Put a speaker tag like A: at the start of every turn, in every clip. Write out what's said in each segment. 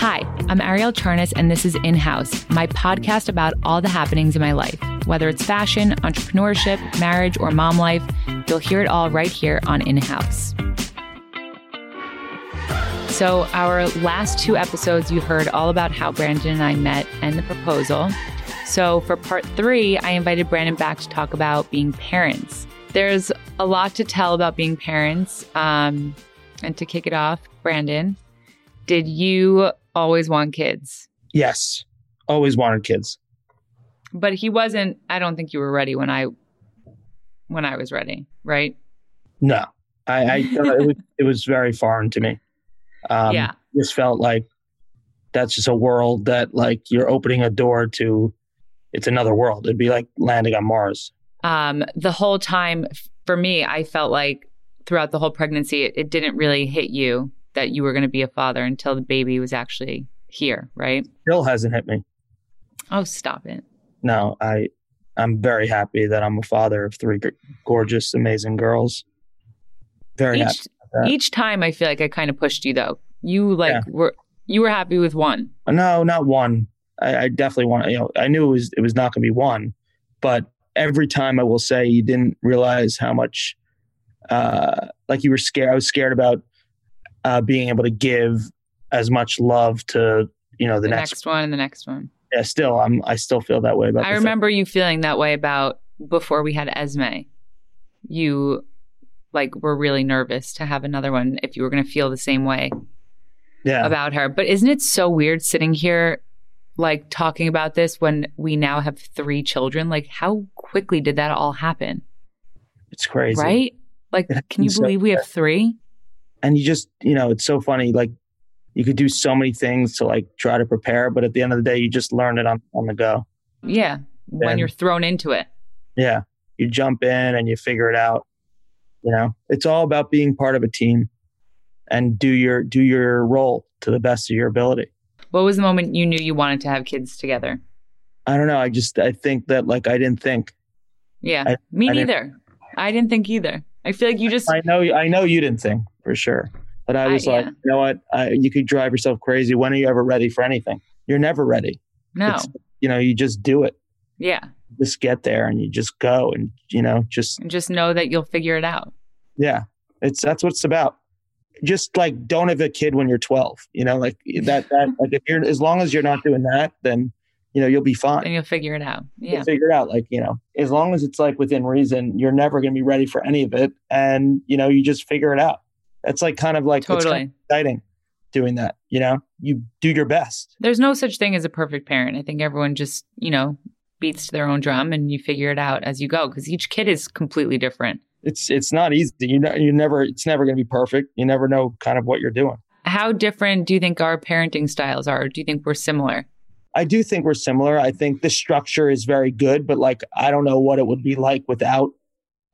A: Hi, I'm Ariel Charnas, and this is In House, my podcast about all the happenings in my life. Whether it's fashion, entrepreneurship, marriage, or mom life, you'll hear it all right here on In House. So, our last two episodes, you heard all about how Brandon and I met and the proposal. So, for part three, I invited Brandon back to talk about being parents. There's a lot to tell about being parents. Um, and to kick it off, Brandon, did you always want kids?
B: Yes, always wanted kids.
A: But he wasn't. I don't think you were ready when I when I was ready, right?
B: No, I, I it, was, it was very foreign to me. Um,
A: Yeah.
B: just felt like that's just a world that like you're opening a door to. It's another world. It'd be like landing on Mars.
A: Um, the whole time for me, I felt like throughout the whole pregnancy, it, it didn't really hit you that you were going to be a father until the baby was actually here, right?
B: Still hasn't hit me.
A: Oh, stop it.
B: No, I I'm very happy that I'm a father of three g- gorgeous, amazing girls. Very.
A: Each, each time, I feel like I kind of pushed you though. You like
B: Yeah.
A: were you were happy with one.
B: No, not one. I, I definitely want. You know, I knew it was it was not going to be one, but every time I will say you didn't realize how much, uh, like you were scared. I was scared about uh, being able to give as much love to you know the,
A: The,
B: next.
A: next, one and the next one.
B: Yeah, still, I'm. I still feel that way about.
A: I
B: the thing.
A: remember you feeling that way about before we had Esme. You like were really nervous to have another one if you were going to feel the same way
B: Yeah,
A: about her. But isn't it so weird sitting here like talking about this when we now have three children? Like how quickly did that all happen?
B: it's crazy,
A: Right? Like can you believe we have three?
B: And you just you know it's so funny like you could do so many things to like try to prepare but at the end of the day you just learn it on, on the go
A: Yeah, when
B: And-
A: you're thrown into it.
B: yeah you jump in and you figure it out you know it's all about being part of a team and do your do your role to the best of your ability
A: What was the moment you knew you wanted to have kids together?
B: i don't know i just i think that like i didn't think
A: Yeah,
B: I-
A: me
B: I didn't-
A: neither. I didn't think either. I feel like you just
B: i know i know you didn't think for sure but i
A: I-
B: was like
A: yeah.
B: you know what I, you could drive yourself crazy when are you ever ready for anything you're never ready
A: no.
B: It's- you know you just do it
A: Yeah,
B: just get there and you just go and you know just
A: and just know that you'll figure it out.
B: Yeah, it's that's what it's about. Just like don't have a kid when you're 12. You know, like that. That like if you're as long as you're not doing that, then you know you'll be fine.
A: And you'll figure it out.
B: You'll
A: Yeah.
B: figure it out. Like you know, as long as it's like within reason, you're never going to be ready for any of it, and you know you just figure it out. That's like kind of like it's kind of exciting doing that. You know, you do your best.
A: There's no such thing as a perfect parent. I think everyone just, you know, beats to their own drum and you figure it out as you go because each kid is completely different.
B: It's it's not easy. You know, you never. It's never going to be perfect. You never know kind of what you're doing.
A: How different do you think our parenting styles are? Do you think we're similar?
B: I do think we're similar. I think the structure is very good, but like I don't know what it would be like without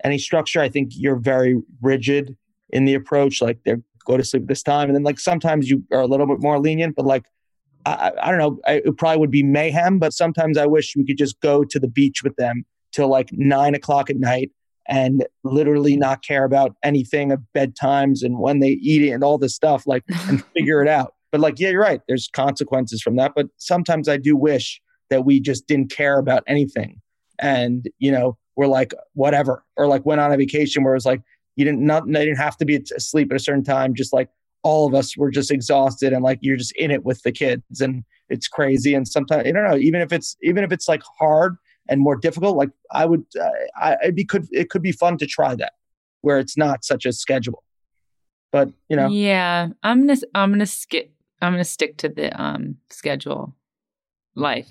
B: any structure. I think you're very rigid in the approach. Like they go to sleep at this time, and then like sometimes you are a little bit more lenient. But like I, I- don't know, I, it probably would be mayhem. But sometimes I wish we could just go to the beach with them till like nine o'clock at night and literally not care about anything of bedtimes and when they eat it and all this stuff. Like and figure it out. But like, yeah, you're right. There's consequences from that. But sometimes I do wish that we just didn't care about anything. And, you know, we're like, whatever. Or like went on a vacation where it was like, you didn't not they didn't have to be asleep at a certain time. Just like all of us were just exhausted and like you're just in it with the kids and it's crazy. And sometimes I don't know, even if it's even if it's like hard and more difficult, like I would uh, I it'd be could it could be fun to try that where it's not such a schedule. But you know,
A: Yeah, I'm gonna I'm gonna skip I'm gonna stick to the um schedule life.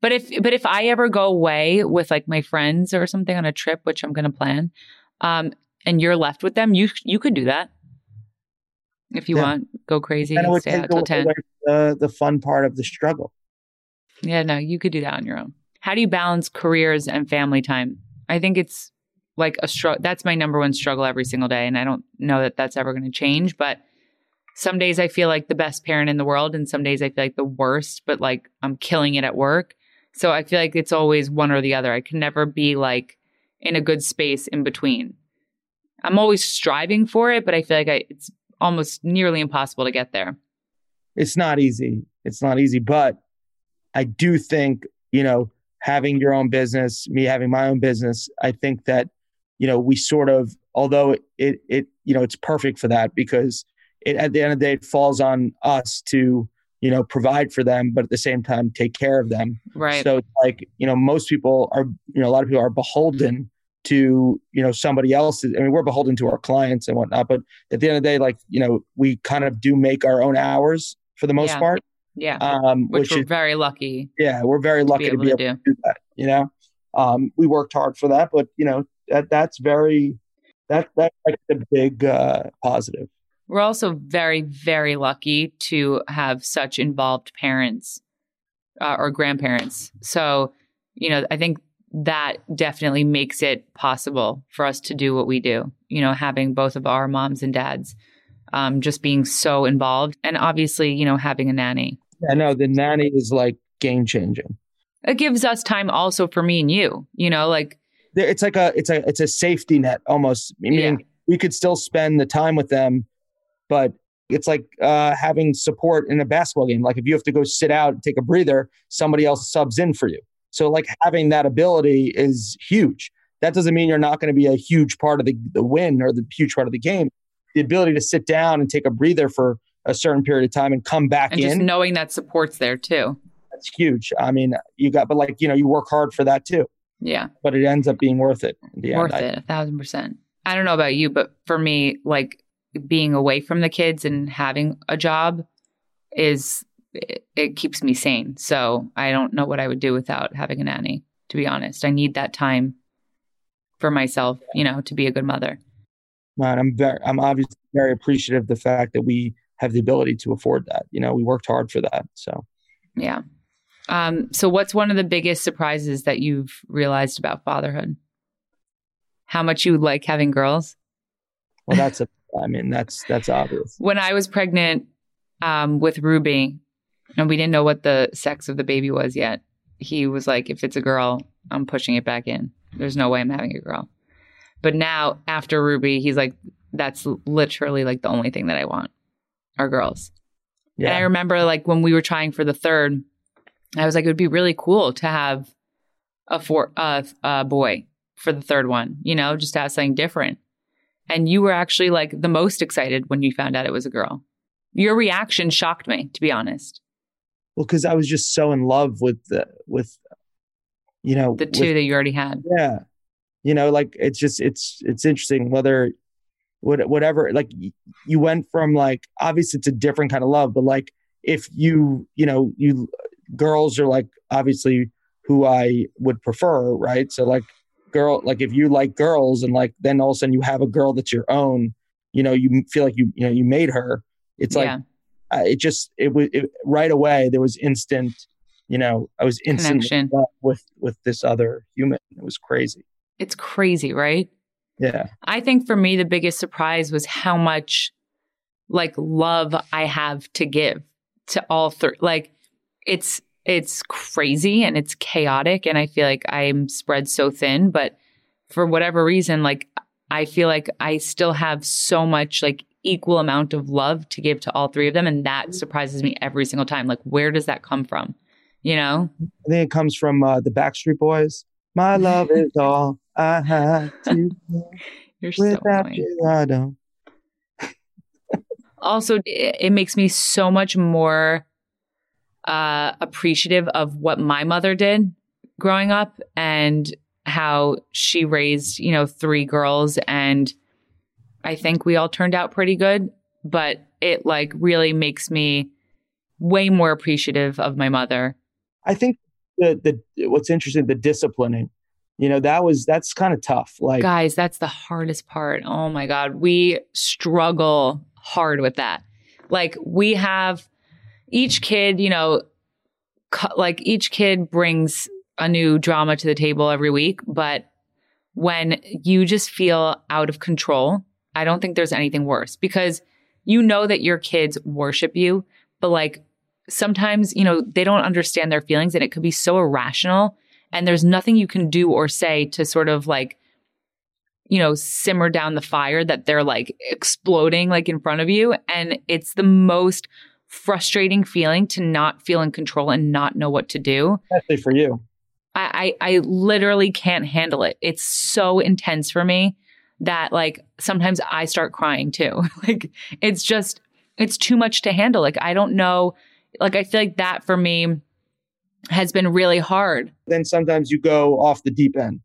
A: But if but if I ever go away with like my friends or something on a trip, which I'm gonna plan, um, and you're left with them, you you could do that if you
B: Yeah.
A: want. Go crazy
B: and
A: and stay out till ten.
B: the the fun part of the struggle.
A: Yeah, no, you could do that on your own. How do you balance careers and family time? I think it's like a struggle. That's my number one struggle every single day. And I don't know that that's ever going to change. But some days I feel like the best parent in the world, and some days I feel like the worst, but like I'm killing it at work. So I feel like it's always one or the other. I can never be like in a good space in between. I'm always striving for it, but I feel like I, it's almost nearly impossible to get there.
B: it's not easy. It's not easy, but I do think, you know, having your own business, me having my own business, I think that, you know, we sort of, although it, it, you know, it's perfect for that because it, at the end of the day, it falls on us to, you know, provide for them, but at the same time, take care of them.
A: Right.
B: So like, you know, most people are, you know, a lot of people are beholden to, you know, somebody else. I mean, we're beholden to our clients and whatnot, but at the end of the day, like, you know, we kind of do make our own hours for the most
A: Yeah.
B: part.
A: Yeah.
B: Um,
A: which,
B: which
A: we're
B: is
A: very lucky.
B: yeah, we're very lucky to be able, to, do. that. You know, um, we worked hard for that, but you know that that's very that that's like the big uh, positive.
A: We're also very, very lucky to have such involved parents uh, or grandparents. So, you know, I think that definitely makes it possible for us to do what we do. You know, having both of our moms and dads um, just being so involved, and obviously, you know, having a nanny.
B: I know the nanny is like game changing.
A: It gives us time also for me and you. You know, like
B: It's like a it's a it's a safety net almost. i Meaning we could still spend the time with them, but it's like uh, having support in a basketball game. Like if you have to go sit out and take a breather, somebody else subs in for you. So like having that ability is huge. That doesn't mean you're not going to be a huge part of the, the win or the huge part of the game. The ability to sit down and take a breather for a certain period of time and come back
A: and
B: in
A: just knowing that support's there too.
B: that's huge. I mean, you got, but like, you know, you work hard for that too,
A: Yeah.
B: but it ends up being worth it. in the end.
A: worth
B: I-
A: it a thousand percent i don't know about you but for me like being away from the kids and having a job is it, it keeps me sane. So i don't know what i would do without having a nanny to be honest. I need that time for myself you know to be a good mother.
B: Man, I'm very, I'm obviously very appreciative of the fact that we have the ability to afford that. You know, we worked hard for that. So,
A: yeah. Um so what's one of the biggest surprises that you've realized about fatherhood? How much you like having girls?
B: Well, that's a, I mean, that's, that's obvious.
A: when I was pregnant um, with Ruby, and we didn't know what the sex of the baby was yet, he was like, if it's a girl, I'm pushing it back in. There's no way I'm having a girl. But now, after Ruby, he's like, that's literally like the only thing that I want are girls. And I remember like when we were trying for the third, I was like, it would be really cool to have a four uh, a boy for the third one, you know, just to have something different. And you were actually like the most excited when you found out it was a girl. Your reaction shocked me, to be honest.
B: Well, cause I was just so in love with the, with, you know,
A: The
B: with-
A: two that you already had.
B: yeah you know like it's just it's it's interesting whether what whatever like you went from like obviously it's a different kind of love but like if you you know you girls are like obviously who i would prefer right so like girl like if you like girls and like then all of a sudden you have a girl that's your own you know you feel like you you know you made her it's like
A: yeah.
B: Uh, it just it was it, right away there was instant you know i was instantly in
A: Connection.
B: with with this other human it was crazy
A: It's crazy, right?
B: yeah
A: I think for me, the biggest surprise was how much like love I have to give to all three. Like it's it's crazy and it's chaotic, and I feel like I'm spread so thin. But for whatever reason, like I feel like I still have so much like equal amount of love to give to all three of them, and that surprises me every single time. Like where does that come from? You know?
B: I think it comes from uh, the Backstreet Boys. My love is all I have to.
A: You're so
B: Without
A: annoying.
B: you, I don't.
A: also it, it makes me so much more uh appreciative of what my mother did growing up and how she raised you know three girls and i think we all turned out pretty good but it like really makes me way more appreciative of my mother
B: I think the the what's interesting the disciplining. You know that was that's kind of tough. Like
A: guys that's the hardest part oh my god we struggle hard with that like we have each kid you know cu- like each kid brings a new drama to the table every week but when you just feel out of control i don't think there's anything worse because you know that your kids worship you but like sometimes you know they don't understand their feelings and it could be so irrational and there's nothing you can do or say to sort of like you know simmer down the fire that they're like exploding like in front of you and it's the most frustrating feeling to not feel in control and not know what to do.
B: Especially for you.
A: I, I, I literally can't handle it. It's so intense for me that like sometimes I start crying too. like it's just it's too much to handle. Like I don't know. Like I feel like that for me has been really hard.
B: Then sometimes you go off the deep end.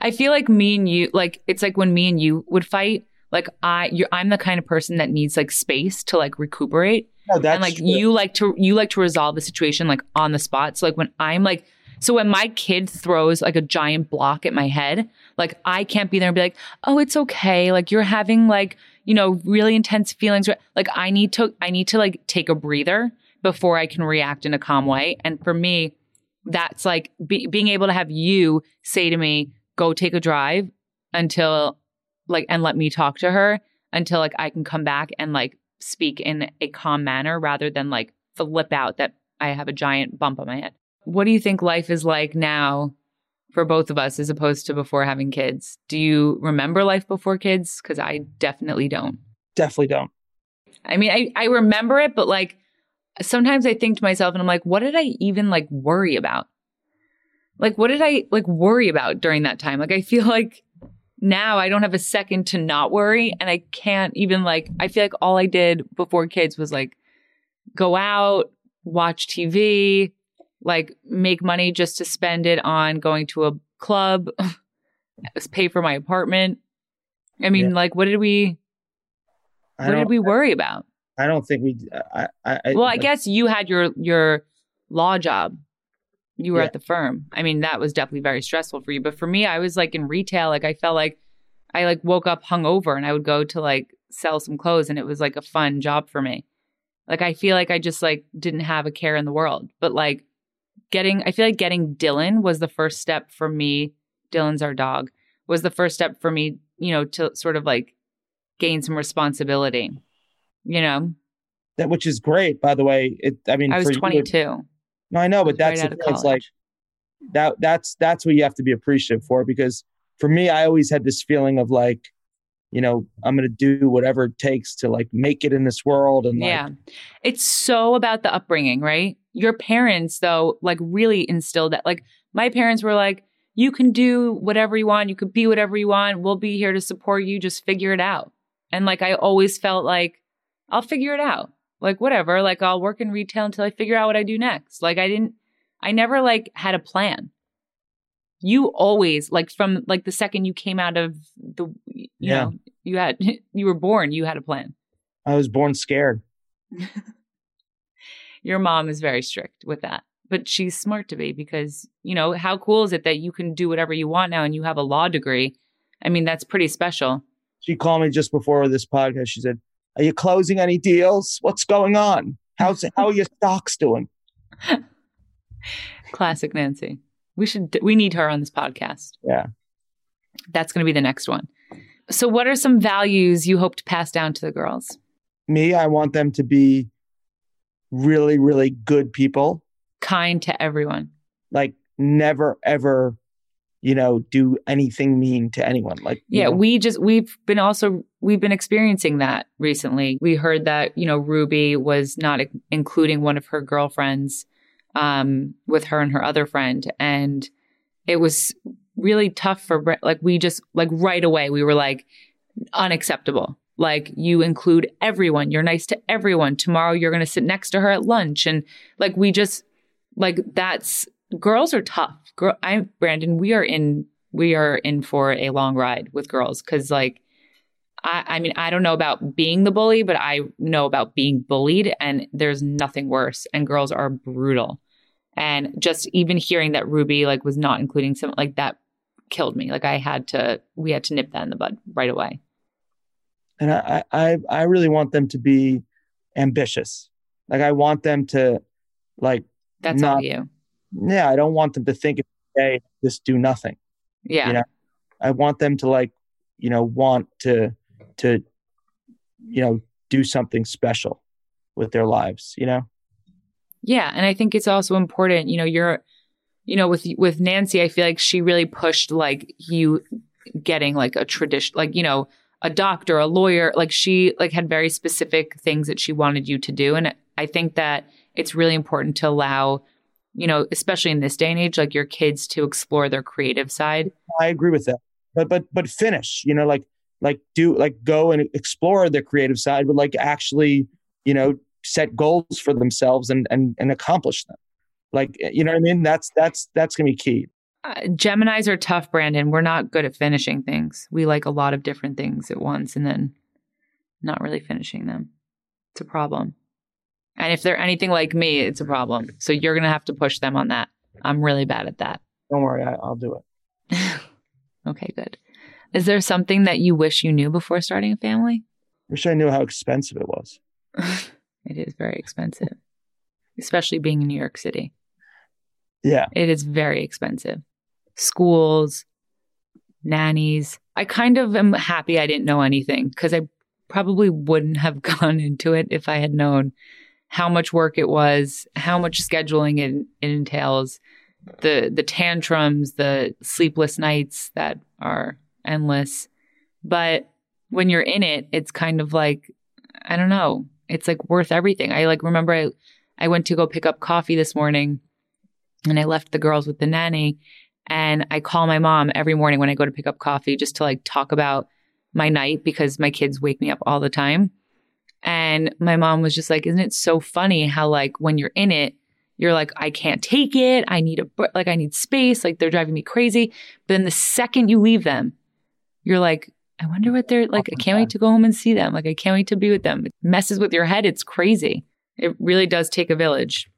A: I feel like me and you, like it's like when me and you would fight. Like I, you're, I'm the kind of person that needs like space to like recuperate.
B: No, that's
A: and like
B: true.
A: you like to you like to resolve the situation like on the spot. So like when I'm like so when my kid throws like a giant block at my head, like I can't be there and be like, "Oh, it's okay. Like you're having like, you know, really intense feelings." Like I need to I need to like take a breather before I can react in a calm way. And for me, that's like be, being able to have you say to me, "Go take a drive until like and let me talk to her until like I can come back and like speak in a calm manner rather than like flip out that I have a giant bump on my head. What do you think life is like now for both of us as opposed to before having kids? Do you remember life before kids? Because I definitely don't.
B: Definitely don't.
A: I mean, I, I remember it, but like sometimes I think to myself and I'm like, what did I even like worry about? Like, what did I like worry about during that time? Like, I feel like now I don't have a second to not worry. And I can't even like, I feel like all I did before kids was like go out, watch TV, like make money just to spend it on going to a club, pay for my apartment. I mean,
B: Yeah.
A: like, what did we, what did we worry about?
B: I don't think we. I. I, I
A: Well, I guess you had your your law job. You were
B: Yeah.
A: at the firm. I mean, that was definitely very stressful for you. But for me, I was like in retail. Like I felt like I like woke up hungover and I would go to like sell some clothes, and it was like a fun job for me. Like I feel like I just like didn't have a care in the world. But like getting, I feel like getting Dylan was the first step for me. Dylan's our dog. Was the first step for me, you know, to sort of like gain some responsibility. You know,
B: that which is great, by the way. It. I mean,
A: I was
B: for you,
A: 22.
B: No, I know, but
A: right
B: that's
A: out
B: the
A: of
B: thing. It's like that. That's that's what you have to be appreciative for. Because for me, I always had this feeling of like, you know, I'm gonna do whatever it takes to like make it in this world. And like,
A: Yeah. It's so about the upbringing, right? Your parents, though, like really instilled that. Like, my parents were like, you can do whatever you want. You could be whatever you want. We'll be here to support you. Just figure it out. And like, I always felt like, I'll figure it out. Like, whatever. Like, I'll work in retail until I figure out what I do next. Like, I didn't, I never like had a plan. You always, like, from like the second you came out of the, you
B: Yeah.
A: know, you had, you were born, you had a plan.
B: I was born scared.
A: your mom is very strict with that but she's smart to be because you know how cool is it that you can do whatever you want now and you have a law degree i mean that's pretty special
B: She called me just before this podcast. She said, "Are you closing any deals? What's going on? How's how are your stocks doing?"
A: classic nancy we should we need her on this podcast
B: Yeah.
A: that's going to be the next one so what are some values you hope to pass down to the girls
B: Me, I want them to be really, really good people.
A: kind to everyone
B: Like never ever, you know, do anything mean to anyone. Like you
A: yeah
B: know,
A: we just we've been also we've been experiencing that recently we heard that you know ruby was not including one of her girlfriends um with her and her other friend and it was really tough for like we just like right away we were like unacceptable like you include everyone. You're nice to everyone. Tomorrow you're going to sit next to her at lunch. And like we just like that's girls are tough. Girl i brandon we are in we are in for a long ride with girls. Because like I, I mean i don't know about being the bully but i know about being bullied and there's nothing worse. And girls are brutal. And just even hearing that ruby like was not including some like that killed me. Like i had to we had to nip that in the bud right away
B: and I, I I really want them to be ambitious. Like I want them to like
A: that's all
B: Not-
A: you
B: yeah, I don't want them to think hey, just do nothing.
A: yeah
B: You know, I want them to like, you know, want to to you know, do something special with their lives, you know?
A: Yeah, and I think it's also important, you know, you're you know, with with Nancy, I feel like she really pushed like you getting like a tradition like, you know, a doctor, a lawyer, like she like had very specific things that she wanted you to do and I think that it's really important to allow, you know, especially in this day and age, like your kids to explore their creative side.
B: I agree with that. But but but finish, you know, like like do like go and explore the creative side, but like actually, you know, set goals for themselves and and and accomplish them. Like eh, you know what I mean? That's that's that's gonna be key.
A: Uh, Geminis are tough, Brandon. We're not good at finishing things. We like a lot of different things at once and then not really finishing them. It's a problem. And if they're anything like me, it's a problem. So you're going to have to push them on that. I'm really bad at that.
B: Don't worry, I, I'll do it.
A: okay, good. Is there something that you wish you knew before starting a family?
B: Wish I knew how expensive it was.
A: it is very expensive, especially being in New York City.
B: Yeah.
A: It is very expensive. Schools, nannies. I kind of am happy I didn't know anything because I probably wouldn't have gone into it if I had known how much work it was, how much scheduling it, it entails, the the tantrums, the sleepless nights that are endless. But when you're in it, it's kind of like I don't know, it's like worth everything. I like remember I I went to go pick up coffee this morning and I left the girls with the nanny and I call my mom every morning when I go to pick up coffee just to like talk about my night because my kids wake me up all the time. And my mom was just like, Isn't it so funny how, like, when you're in it, you're like, I can't take it. I need a, like, I need space. Like, they're driving me crazy. But then the second you leave them, you're like, I wonder what they're like. Oh I can't wait to go home and see them. Like, I can't wait to be with them. It messes with your head. It's crazy. It really does take a village,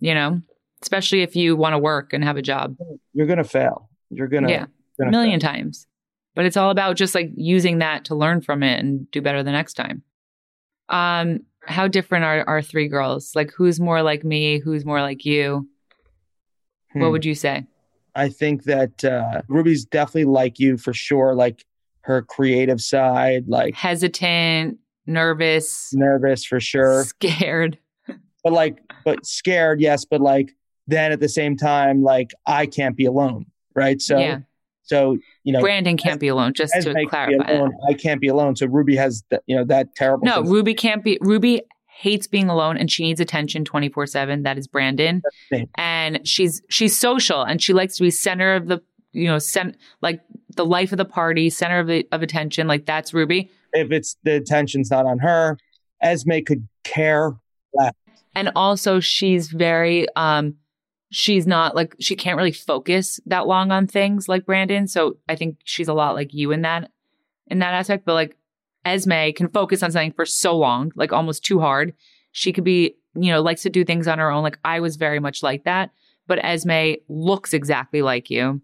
A: you know, especially if you want to work and have a job.
B: You're going to fail. You're going to,
A: yeah, a million fail. times. But it's all about just like using that to learn from it and do better the next time. Um, how different are our three girls? Like, who's more like me? Who's more like you? Hmm. What would you say?
B: I think that uh, Ruby's definitely like you for sure. Like her creative side, like
A: hesitant, nervous,
B: nervous for sure,
A: scared.
B: But like, but scared, yes. But like, then at the same time, like I can't be alone, right? So yeah. So you know,
A: Brandon can't as, be alone. Just to clarify,
B: alone, I can't be alone. So Ruby has the, you know that terrible.
A: No, thing. Ruby can't be. Ruby hates being alone and she needs attention 24/7 that is Brandon and she's she's social and she likes to be center of the you know cent, like the life of the party center of the, of attention like that's Ruby
B: if it's the attention's not on her Esme could care less
A: and also she's very um she's not like she can't really focus that long on things like Brandon. So I think she's a lot like you in that in that aspect. But like Esme can focus on something for so long, like almost too hard. She could be, you know, likes to do things on her own. Like I was very much like that. But Esme looks exactly like you.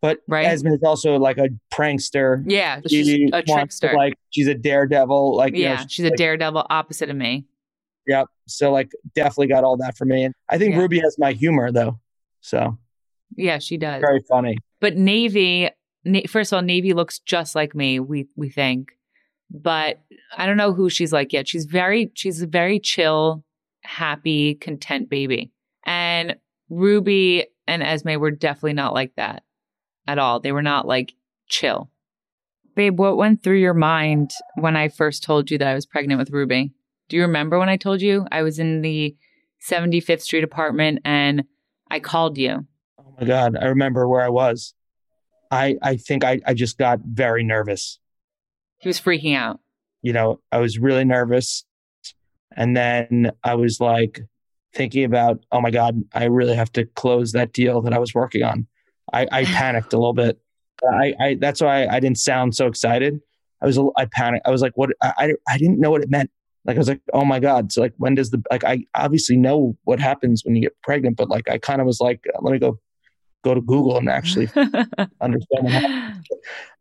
B: But right? Esme is also like a prankster.
A: Yeah, she's a trickster.
B: To, like she's a daredevil. Like
A: yeah,
B: you know,
A: she's, she's like, a daredevil opposite of me.
B: Yep. So like definitely got all that for me. And I think yeah. Ruby has my humor though. So
A: yeah, she does.
B: Very funny.
A: But Navy, na- first of all, Navy looks just like me. We we think, but I don't know who she's like yet. She's very she's a very chill, happy, content baby. And Ruby and Esme were definitely not like that at all. They were not like chill. Babe, what went through your mind when I first told you that I was pregnant with Ruby? Do you remember when I told you I was in the 75th Street apartment and I called you?
B: Oh my God. I remember where I was. I, I think I, I just got very nervous.
A: He was freaking out.
B: You know, I was really nervous. And then I was like thinking about, oh my God, I really have to close that deal that I was working on. I, I panicked a little bit. I, I that's why I, I didn't sound so excited. I was I panicked. I was like, what? I, I, I didn't know what it meant like I was like, oh my god. So like, when does the like I obviously know what happens when you get pregnant, but like I kind of was like, let me go go to Google and actually understand.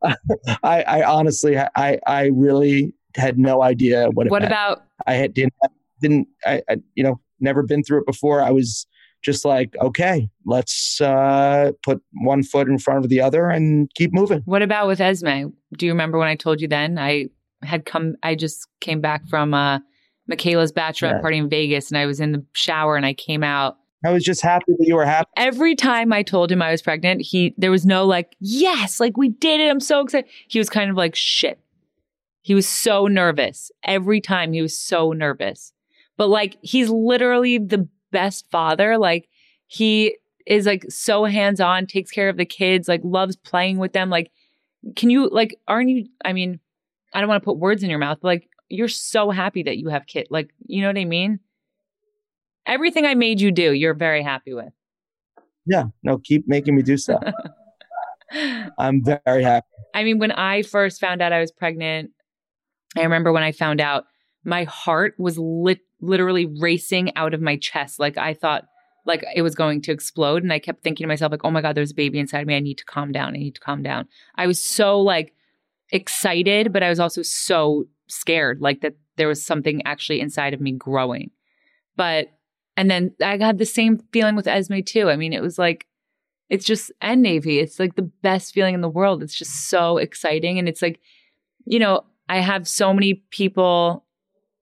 B: I I honestly I I really had no idea what.
A: what
B: meant.
A: about?
B: I had didn't didn't I, I you know never been through it before. I was just like, okay, let's uh, put one foot in front of the other and keep moving.
A: What about with Esme? Do you remember when I told you then? I had come, I just came back from uh, Michaela's bachelorette yeah. party in Vegas and I was in the shower and I came out.
B: I was just happy that you were happy.
A: Every time I told him I was pregnant, he, there was no like, yes, like we did it. I'm so excited. He was kind of like, shit. He was so nervous. Every time he was so nervous. but like he's literally the best father. Like he is like so hands on, takes care of the kids, like loves playing with them. Like, can you like, aren't you? I mean, I don't want to put words in your mouth, but like, you're so happy that you have kids. Like, you know what I mean? Everything I made you do, you're very happy with.
B: Yeah. No, keep making me do stuff. I'm very happy.
A: I mean, when I first found out I was pregnant, I remember when I found out, my heart was lit- literally racing out of my chest. Like I thought, like it was going to explode, and I kept thinking to myself, like, "Oh my god, there's a baby inside me. I need to calm down. I need to calm down." I was so like excited, but I was also so scared, like that there was something actually inside of me growing. But and then I had the same feeling with Esme too. I mean, it was like it's just and Navy. It's like the best feeling in the world. It's just so exciting. And it's like, you know, I have so many people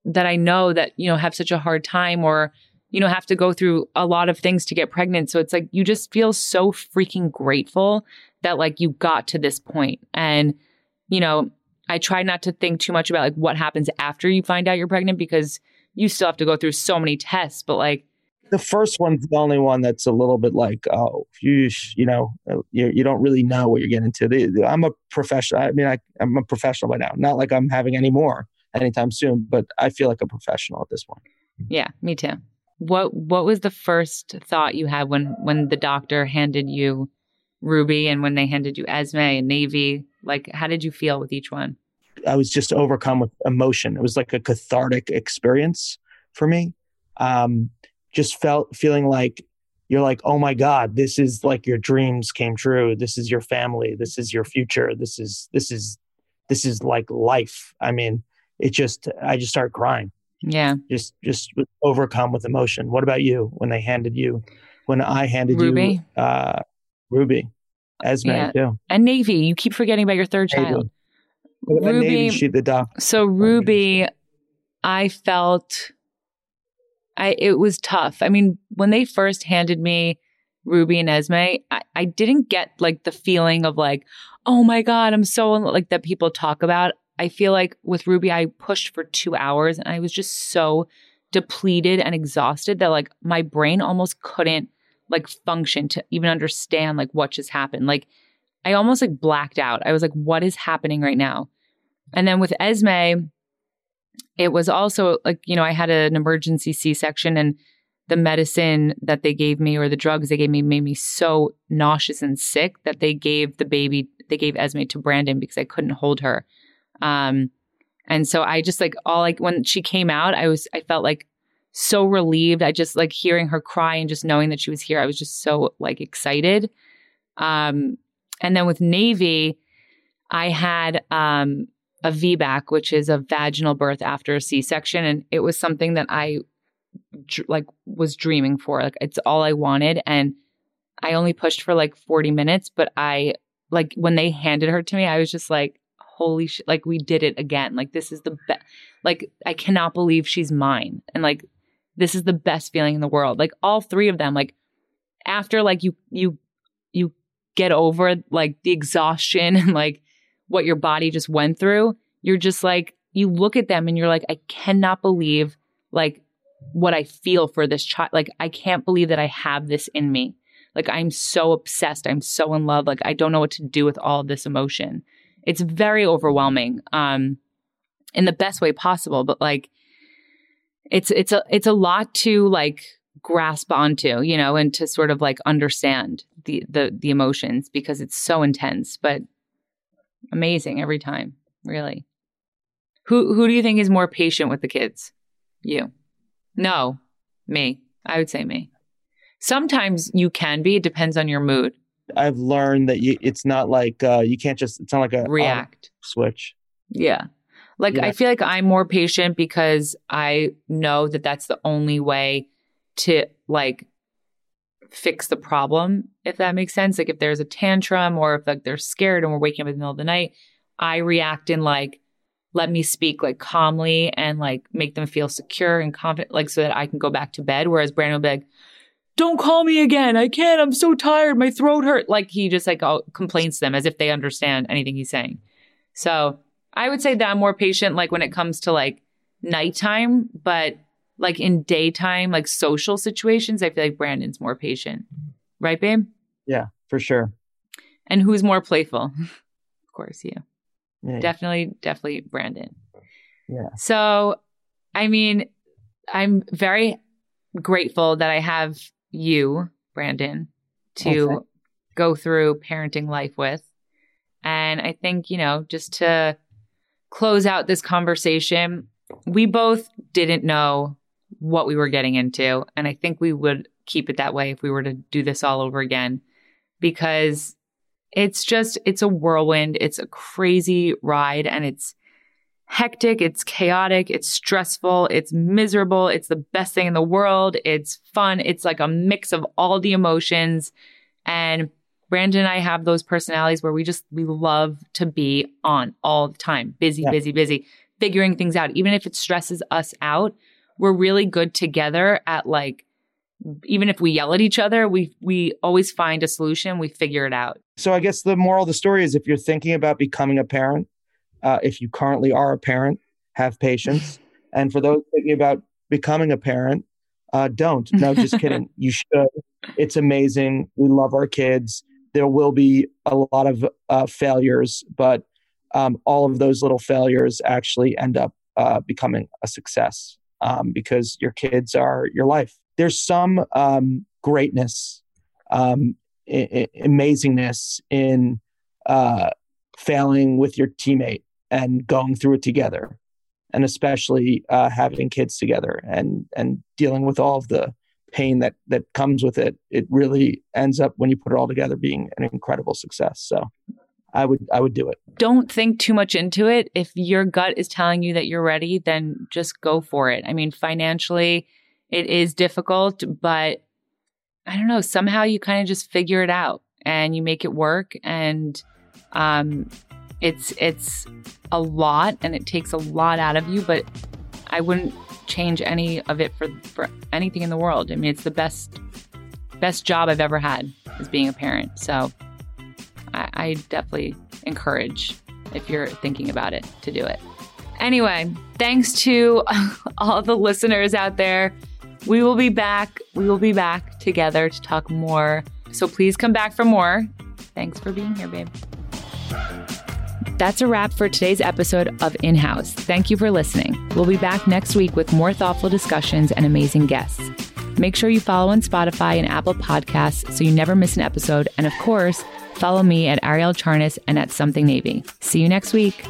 A: that I know that, you know, have such a hard time or, you know, have to go through a lot of things to get pregnant. So it's like you just feel so freaking grateful that like you got to this point. And, you know, I try not to think too much about like what happens after you find out you're pregnant because you still have to go through so many tests, but like
B: the first one's the only one that's a little bit like, oh, you, you know, uh, you, you don't really know what you're getting into. I'm a professional. I mean, I, I'm a professional by now. Not like I'm having any more anytime soon, but I feel like a professional at this point.
A: Yeah, me too. What What was the first thought you had when when the doctor handed you Ruby and when they handed you Esme and Navy? Like, how did you feel with each one?
B: I was just overcome with emotion. It was like a cathartic experience for me. Um, just felt feeling like you're like, oh my God, this is like your dreams came true. This is your family. This is your future. This is this is this is like life. I mean, it just I just started crying.
A: Yeah.
B: Just just overcome with emotion. What about you when they handed you when I handed
A: Ruby?
B: you uh Ruby? Esme yeah. too.
A: And Navy. You keep forgetting about your third Navy. child.
B: Ruby, Navy, she the doctor.
A: So Ruby, I felt I it was tough. I mean, when they first handed me Ruby and Esme, I, I didn't get like the feeling of like, oh my God, I'm so like that people talk about. I feel like with Ruby, I pushed for two hours and I was just so depleted and exhausted that like my brain almost couldn't like function to even understand like what just happened. Like I almost like blacked out. I was like, what is happening right now? And then with Esme, it was also like, you know, I had an emergency C section and the medicine that they gave me or the drugs they gave me made me so nauseous and sick that they gave the baby, they gave Esme to Brandon because I couldn't hold her. Um, and so I just like all like when she came out, I was, I felt like so relieved. I just like hearing her cry and just knowing that she was here. I was just so like excited. Um, and then with Navy, I had um, a VBAC, which is a vaginal birth after a C-section, and it was something that I like was dreaming for. Like it's all I wanted, and I only pushed for like 40 minutes, but I like when they handed her to me, I was just like, holy shit, like we did it again. Like this is the best. Like I cannot believe she's mine, and like this is the best feeling in the world. Like all three of them, like after like you you you get over like the exhaustion and like what your body just went through, you're just like, you look at them and you're like, I cannot believe like what I feel for this child. Like, I can't believe that I have this in me. Like, I'm so obsessed. I'm so in love. Like, I don't know what to do with all this emotion. It's very overwhelming, um, in the best way possible. But like, it's it's a it's a lot to like grasp onto, you know, and to sort of like understand the the the emotions because it's so intense. But amazing every time, really. Who who do you think is more patient with the kids? You. No, me. I would say me. Sometimes you can be. It depends on your mood.
B: I've learned that you, it's not like uh, you can't just. It's not like a
A: react
B: switch.
A: Yeah, like yeah. I feel like I'm more patient because I know that that's the only way to like fix the problem, if that makes sense. Like if there's a tantrum or if like they're scared and we're waking up in the middle of the night, I react in like, let me speak like calmly and like make them feel secure and confident, like so that I can go back to bed. Whereas Brandon will be like, don't call me again. I can't. I'm so tired. My throat hurt. Like he just like complains to them as if they understand anything he's saying. So I would say that I'm more patient like when it comes to like nighttime, but like in daytime, like social situations, I feel like Brandon's more patient. Right, babe?
B: Yeah, for sure.
A: And who's more playful? of course, you.
B: Yeah.
A: Definitely, definitely Brandon.
B: Yeah.
A: So, I mean, I'm very grateful that I have you, Brandon, to
B: Okay.
A: go through parenting life with. And I think, you know, just to close out this conversation, we both didn't know what we were getting into. And I think we would keep it that way if we were to do this all over again because it's just, it's a whirlwind. It's a crazy ride and it's hectic, it's chaotic, it's stressful, it's miserable, it's the best thing in the world, it's fun, it's like a mix of all the emotions. And Brandon and I have those personalities where we just we love to be on all the time, busy,
B: Yeah.
A: busy, busy, figuring things out. Even if it stresses us out, we're really good together at like even if we yell at each other, we we always find a solution, we figure it out.
B: So I guess the moral of the story is if you're thinking about becoming a parent, uh, if you currently are a parent, have patience. And for those thinking about becoming a parent, uh, don't. No, just kidding. You should. It's amazing. We love our kids. There will be a lot of uh, failures, but um, all of those little failures actually end up uh, becoming a success um, because your kids are your life. There's some um, greatness, um, I- I- amazingness in uh, failing with your teammate and going through it together, and especially uh, having kids together and and dealing with all of the pain that that comes with it. It really ends up when you put it all together being an incredible success. So, I would I would do it.
A: don't think too much into it. If your gut is telling you that you're ready, then just go for it. I mean, financially, it is difficult, but I don't know. Somehow you kind of just figure it out and you make it work. And um, it's it's a lot, and it takes a lot out of you. But I wouldn't change any of it for for anything in the world. I mean, it's the best best job I've ever had is being a parent. So I, I definitely encourage if you're thinking about it to do it. Anyway, thanks to all the listeners out there. We will be back. We will be back together to talk more. So please come back for more. Thanks for being here, babe. That's a wrap for today's episode of In House. Thank you for listening. We'll be back next week with more thoughtful discussions and amazing guests. Make sure you follow on Spotify and Apple Podcasts so you never miss an episode. And of course, follow me at Ariel Charnas and at Something Navy. See you next week.